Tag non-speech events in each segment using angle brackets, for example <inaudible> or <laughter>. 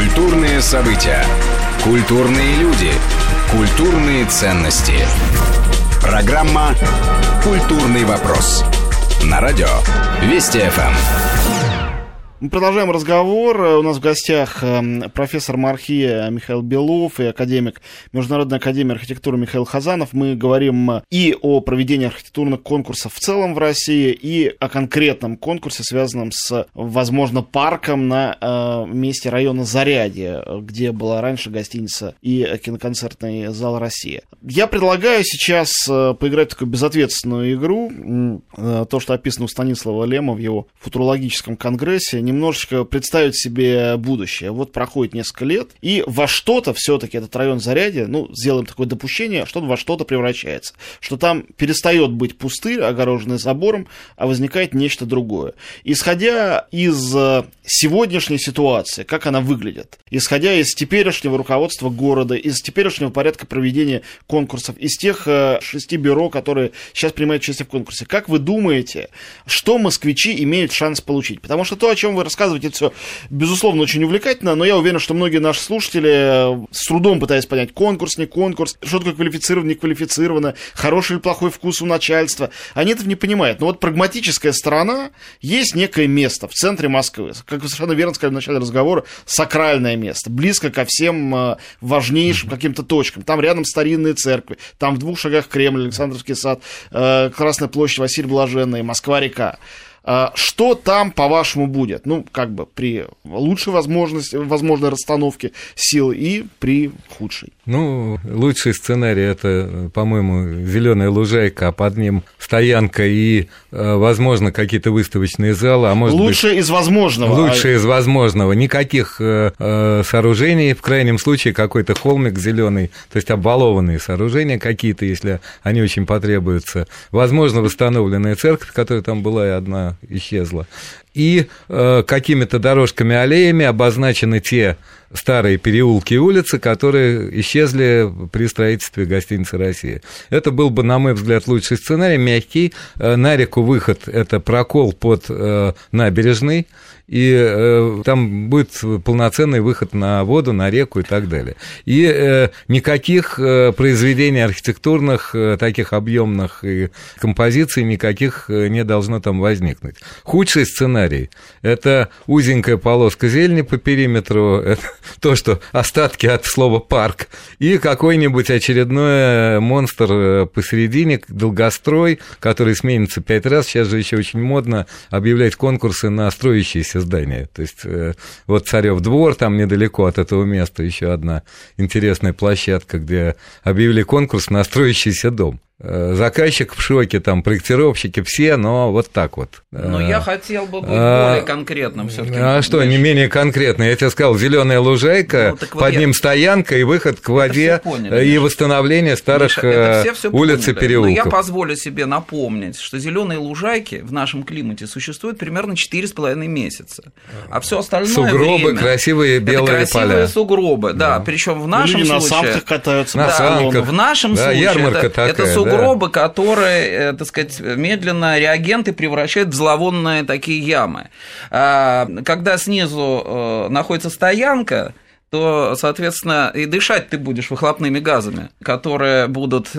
Культурные события. Культурные люди. Культурные ценности. Программа «Культурный вопрос». На радио Вести ФМ. Мы продолжаем разговор. У нас в гостях эм, профессор Мархия Михаил Белов и академик Международной академии архитектуры Михаил Хазанов. Мы говорим и о проведении архитектурных конкурсов в целом в России, и о конкретном конкурсе, связанном с, возможно, парком на э, месте района Зарядье, где была раньше гостиница и киноконцертный зал «Россия». Я предлагаю сейчас э, поиграть в такую безответственную игру. Э, то, что описано у Станислава Лема в его футурологическом конгрессе немножечко представить себе будущее. Вот проходит несколько лет, и во что-то все-таки этот район Зарядье, ну, сделаем такое допущение, что во что-то превращается. Что там перестает быть пустырь, огороженный забором, а возникает нечто другое. Исходя из э, сегодняшней ситуации, как она выглядит, исходя из теперешнего руководства города, из теперешнего порядка проведения конкурсов, из тех э, шести бюро, которые сейчас принимают участие в конкурсе, как вы думаете, что москвичи имеют шанс получить? Потому что то, о чем вы вы рассказываете, это все, безусловно, очень увлекательно, но я уверен, что многие наши слушатели с трудом пытаясь понять, конкурс, не конкурс, что такое квалифицировано, не квалифицировано, хороший или плохой вкус у начальства, они этого не понимают. Но вот прагматическая сторона, есть некое место в центре Москвы, как вы совершенно верно сказали в начале разговора, сакральное место, близко ко всем э, важнейшим каким-то точкам. Там рядом старинные церкви, там в двух шагах Кремль, Александровский сад, э, Красная площадь, Василий Блаженный, Москва-река. А, что там, по-вашему, будет? Ну, как бы при лучшей возможности, возможной расстановке сил и при худшей. Ну, лучший сценарий это, по-моему, зеленая лужайка, а под ним стоянка и, э, возможно, какие-то выставочные залы. А может лучшее быть, из возможного. Лучшее а... из возможного. Никаких э, э, сооружений, в крайнем случае, какой-то холмик зеленый, то есть обвалованные сооружения какие-то, если они очень потребуются. Возможно, восстановленная церковь, которая там была, и одна исчезла. И э, какими-то дорожками, аллеями обозначены те старые переулки и улицы, которые исчезли при строительстве гостиницы «Россия». Это был бы, на мой взгляд, лучший сценарий, мягкий. Э, на реку выход – это прокол под э, набережной, и э, там будет полноценный выход на воду, на реку и так далее. И э, никаких э, произведений архитектурных, э, таких объемных и композиций никаких э, не должно там возникнуть. Худший сценарий – это узенькая полоска зелени по периметру, <laughs> это то, что остатки от слова «парк», и какой-нибудь очередной монстр э, посередине, долгострой, который сменится пять раз. Сейчас же еще очень модно объявлять конкурсы на строящиеся здания. То есть э, вот Царев двор, там недалеко от этого места еще одна интересная площадка, где объявили конкурс на строящийся дом. Э, заказчик в шоке, там, проектировщики все, но вот так вот. Но я э, хотел бы быть а, более конкретным все таки А что, не менее конкретно? Я тебе сказал, зеленая лужайка, ну, под я... ним стоянка и выход к воде поняли, и восстановление старых Миша, все, все улиц поняли, и переулков. Но я позволю себе напомнить, что зеленые лужайки в нашем климате существуют примерно 4,5 месяца. А все остальное Сугробы, время, красивые белые это красивые поля. сугробы, да, да. причем в нашем Люди случае... на санках катаются. На да, санках. В нашем да, случае ярмарка это, такая, это сугробы, сугробы, которые, э, так сказать, медленно реагенты превращают в зловонные такие ямы. А, когда снизу э, находится стоянка, то, соответственно, и дышать ты будешь выхлопными газами, которые будут э,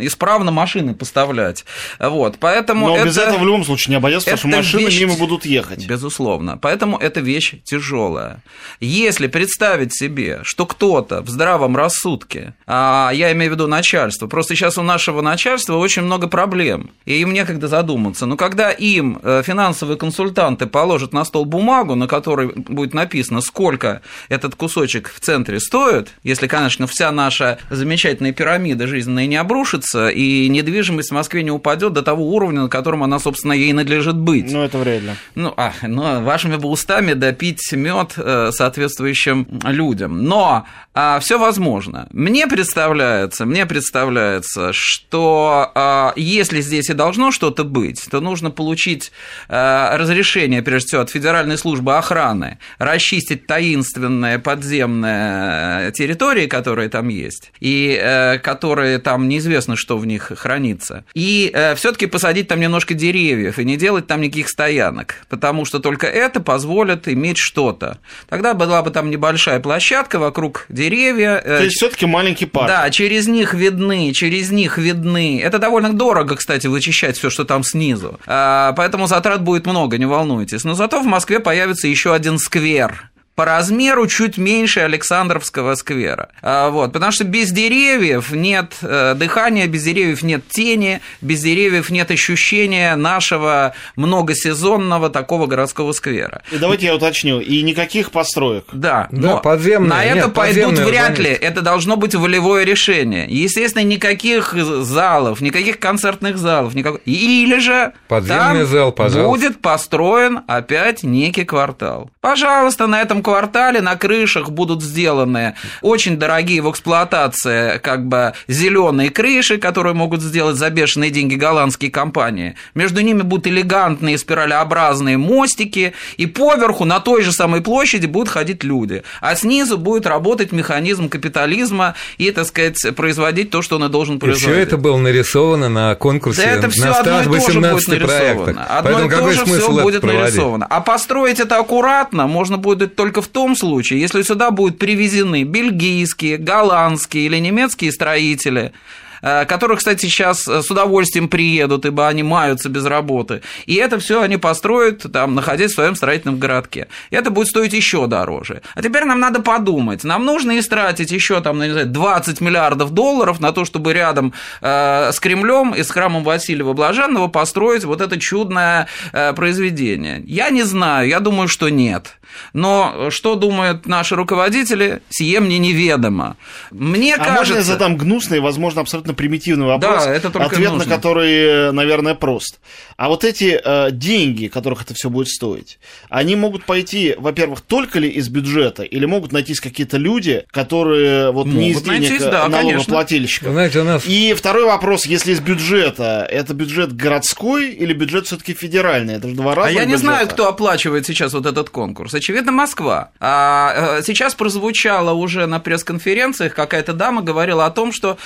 исправно машины поставлять. Вот, поэтому Но это, без этого в любом случае не обойдется, потому что машины вещь, мимо будут ехать. Безусловно. Поэтому это вещь тяжелая. Если представить себе, что кто-то в здравом рассудке, а я имею в виду начальство, просто сейчас у нашего начальства очень много проблем, и им некогда задуматься. Но когда им э, финансовые консультанты положат на стол бумагу, на которой будет написано, сколько этот кусочек в центре стоит, если, конечно, вся наша замечательная пирамида жизненная не обрушится, и недвижимость в Москве не упадет до того уровня, на котором она, собственно, ей надлежит быть. Ну, это вряд ли. Ну, а, ну вашими бы устами допить мед э, соответствующим людям. Но а, все возможно. Мне представляется, мне представляется, что а, если здесь и должно что-то быть, то нужно получить а, разрешение, прежде всего, от Федеральной службы охраны расчистить таинственные огромные подземные территории, которые там есть, и э, которые там неизвестно, что в них хранится. И э, все-таки посадить там немножко деревьев и не делать там никаких стоянок, потому что только это позволит иметь что-то. Тогда была бы там небольшая площадка вокруг деревья. То есть все-таки маленький парк. Да, через них видны, через них видны. Это довольно дорого, кстати, вычищать все, что там снизу. А, поэтому затрат будет много, не волнуйтесь. Но зато в Москве появится еще один сквер по размеру чуть меньше Александровского сквера. А, вот, потому что без деревьев нет э, дыхания, без деревьев нет тени, без деревьев нет ощущения нашего многосезонного такого городского сквера. И давайте я уточню, и никаких построек. Да, Да, но подземные, на это нет, пойдут подземные вряд ли. Это должно быть волевое решение. Естественно, никаких залов, никаких концертных залов, никак... или же Подземный там зал, пожалуйста. будет построен опять некий квартал. Пожалуйста, на этом квартале на крышах будут сделаны очень дорогие в эксплуатации как бы зеленые крыши, которые могут сделать за бешеные деньги голландские компании. Между ними будут элегантные спиралеобразные мостики, и поверху на той же самой площади будут ходить люди. А снизу будет работать механизм капитализма и, так сказать, производить то, что он и должен производить. все это было нарисовано на конкурсе Да это все на одно и то же будет 18 проектах. Одно Поэтому и то же все будет проводить? нарисовано. А построить это аккуратно можно будет только в том случае, если сюда будут привезены бельгийские, голландские или немецкие строители, которые, кстати, сейчас с удовольствием приедут, ибо они маются без работы. И это все они построят, там, находясь в своем строительном городке. И это будет стоить еще дороже. А теперь нам надо подумать. Нам нужно истратить еще там, ну, не знаю, 20 миллиардов долларов на то, чтобы рядом э, с Кремлем и с храмом Василия Блаженного построить вот это чудное э, произведение. Я не знаю, я думаю, что нет. Но что думают наши руководители, сие мне неведомо. Мне а кажется... можно я задам гнусный, возможно, абсолютно примитивный вопрос, Да, это только ответ нужно. на который, наверное, прост. А вот эти э, деньги, которых это все будет стоить, они могут пойти, во-первых, только ли из бюджета, или могут найтись какие-то люди, которые вот не из Могут денег найтись, э, да, налогоплательщиков. Знаете, у нас И второй вопрос, если из бюджета, это бюджет городской или бюджет все-таки федеральный? Это же два разных А я не бюджета. знаю, кто оплачивает сейчас вот этот конкурс. Очевидно, Москва. А э, сейчас прозвучало уже на пресс-конференциях, какая-то дама говорила о том, что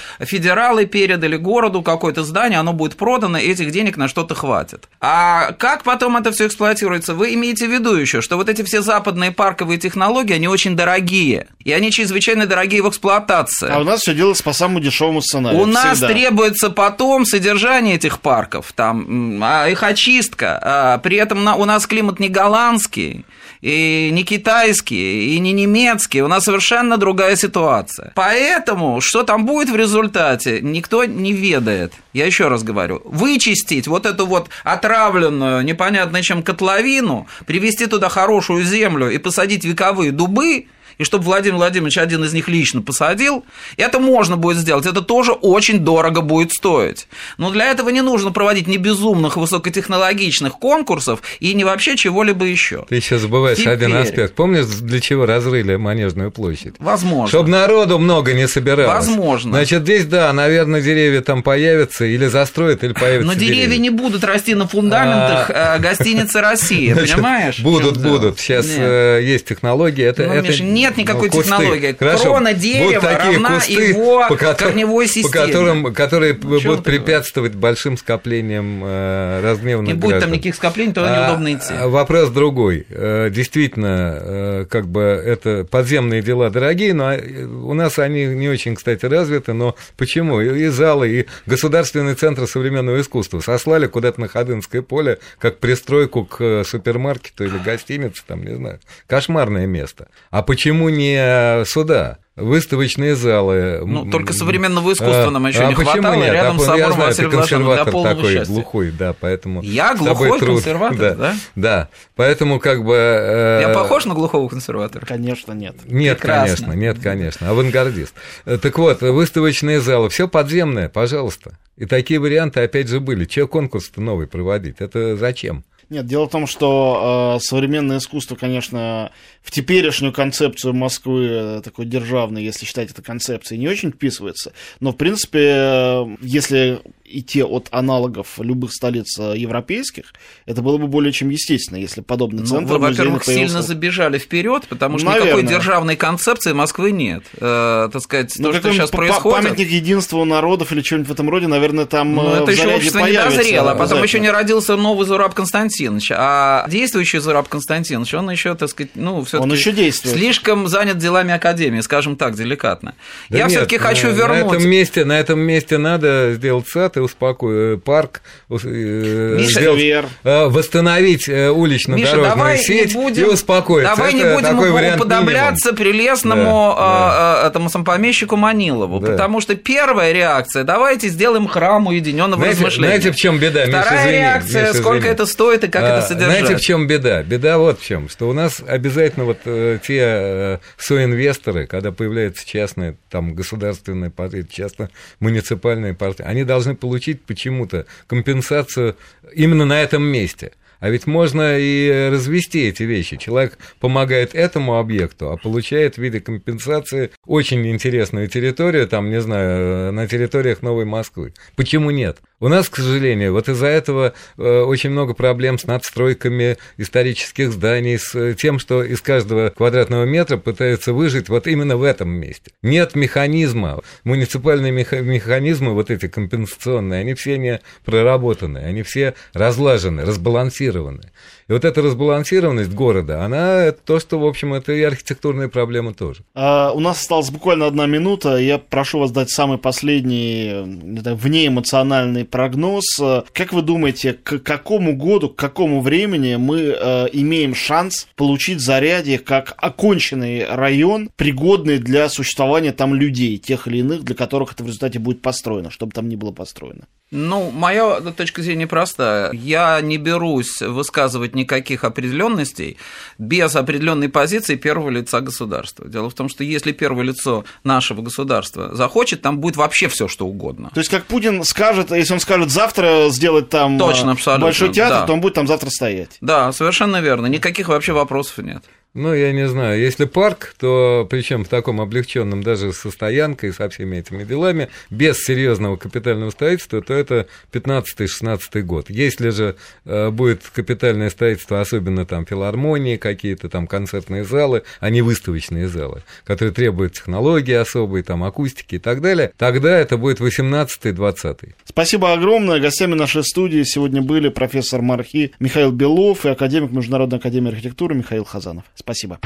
федералы передали городу какое-то здание, оно будет продано, и этих денег на что-то хватит. А как потом это все эксплуатируется? Вы имеете в виду еще, что вот эти все западные парковые технологии, они очень дорогие, и они чрезвычайно дорогие в эксплуатации. А у нас все делается по самому дешевому сценарию. У нас всегда. требуется потом содержание этих парков, там, а, их очистка. А, При этом у нас климат не голландский, и не китайский, и не немецкий. У нас совершенно другая ситуация. Поэтому, что там будет в результате, никто не ведает. Я еще раз говорю, вычистить вот эту вот отравленную, непонятно чем котловину, привести туда хорошую землю и посадить вековые дубы, и чтобы Владимир Владимирович один из них лично посадил, это можно будет сделать. Это тоже очень дорого будет стоить. Но для этого не нужно проводить ни безумных высокотехнологичных конкурсов и не вообще чего-либо еще. ты еще забываешь Теперь. один аспект. Помнишь, для чего разрыли Манежную площадь? Возможно. Чтобы народу много не собиралось. Возможно. Значит, здесь, да, наверное, деревья там появятся, или застроят, или появятся Но деревья не будут расти на фундаментах э, гостиницы Россия, <laughs> Значит, понимаешь? Будут, будут. Сейчас э, есть технологии. Это, Ну, это, Миша, нет никакой ну, кусты. технологии. Хорошо. Крона Будут дерева такие равна кусты, его по которым- корневой По системе. которым, которые Ну, будут препятствовать большим скоплениям э, разгневанных Не будет там граждан. никаких скоплений, туда А, неудобно идти. а, Вопрос другой. Э, Действительно, э, как бы это подземные дела дорогие, но э, у нас они не очень, кстати, развиты. Но почему? И залы, и Государственный центр современного искусства сослали куда-то на Ходынское поле, как пристройку к супермаркету или гостинице, там, не знаю. Кошмарное место. А почему не сюда? Выставочные залы. Ну, только современного искусства нам еще а не почему хватало, нет? рядом А, с собором знаю, Василия Блаженного для полного такой, счастья. глухой, да, поэтому... Я глухой трудно. консерватор, да? Да, поэтому как бы... э, Я похож на глухого консерватора? Конечно, нет. Нет, Прекрасно. конечно, нет, конечно, авангардист. Э, Так вот, выставочные залы, все подземное, пожалуйста. И такие варианты, опять же, были. Че конкурс-то новый проводить? Это зачем? Нет, дело в том, что э, современное искусство, конечно, в теперешнюю концепцию Москвы, э, такой державной, если считать это концепцией, не очень вписывается. Но, в принципе, э, если идти от аналогов любых столиц э, европейских, это было бы более чем естественно, если подобный центр... Ну, вы, во-первых, сильно забежали вперед, потому что Наверное. никакой державной концепции Москвы нет. Э, так сказать, ну, то, что сейчас происходит... Памятник единства народов или что-нибудь в этом роде, наверное, там ну, это еще общество не дозрело, а потом еще не родился новый Зураб Константинович, а действующий Зураб Константинович, он еще, так сказать, ну, все Он еще действует. Слишком занят делами Академии, скажем так, деликатно. Да Я все-таки хочу на, вернуть... На этом, месте, на этом месте надо сделать сад и успокоить э, парк, э, Миша, сделать, э, восстановить улично-дорожную сеть будем, и успокоиться. Давай Это не будем уподобляться прелестному да, этому самопомещику Манилову, да. потому что первая реакция, давайте сделаем храм уединенного знаете, размышления. Знаете, в чем беда, Вторая Миша, извини, реакция, Миша, сколько извини. это стоит и как а, это содержать. Знаете, в чем беда? Беда вот в чем, что у нас обязательно вот э, те э, соинвесторы, когда появляется частная, там, государственная партия, частно муниципальная партия, они должны получить почему-то компенсацию именно на этом месте. А ведь можно и развести эти вещи. Человек помогает этому объекту, а получает в виде компенсации очень интересную территорию, там, не знаю, на территориях Новой Москвы. Почему нет? У нас, к сожалению, вот из-за этого э, очень много проблем с надстройками исторических зданий, с тем, что из каждого квадратного метра пытаются выжить вот именно в этом месте. Нет механизма. Муниципальные механизмы, вот эти компенсационные, они все не проработаны, они все разлажены, разбалансированы. И вот эта разбалансированность города, она это то, что, в общем, это и архитектурная проблема тоже. А, у нас осталась буквально одна минута. Я прошу вас дать самый последний внеэмоциональный прогноз. Как вы думаете, к какому году, к какому времени мы э, имеем шанс получить зарядье как оконченный район, пригодный для существования там людей, тех или иных, для которых это в результате будет построено, чтобы там не было построено? Ну, моя точка зрения простая. Я не берусь высказывать никаких определенностей без определенной позиции первого лица государства. Дело в том, что если первое лицо нашего государства захочет, там будет вообще все что угодно. То есть, как Путин скажет, если он скажет завтра сделать там Точно, абсолютно, большой театр, да. то он будет там завтра стоять. Да, совершенно верно. Никаких вообще вопросов нет. Ну, я не знаю, если парк, то причем в таком облегченном даже со стоянкой, со всеми этими делами, без серьезного капитального строительства, то это 15-16 год. Если же э, будет капитальное строительство, особенно там филармонии какие-то, там концертные залы, а не выставочные залы, которые требуют технологии особой, там акустики и так далее, тогда это будет 18-20. Спасибо огромное. Гостями нашей студии сегодня были профессор Мархи Михаил Белов и академик Международной академии архитектуры Михаил Хазанов. Спасибо.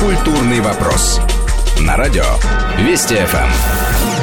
Культурный вопрос. На радио Вести ФМ.